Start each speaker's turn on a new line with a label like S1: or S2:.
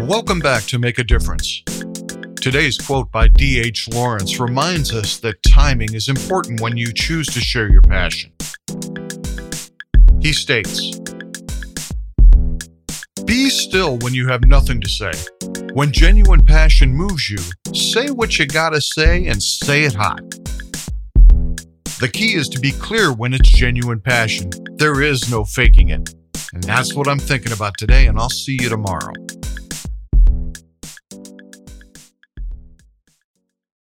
S1: Welcome back to Make a Difference. Today's quote by D.H. Lawrence reminds us that timing is important when you choose to share your passion. He states Be still when you have nothing to say. When genuine passion moves you, say what you gotta say and say it hot. The key is to be clear when it's genuine passion. There is no faking it. And that's what I'm thinking about today, and I'll see you tomorrow.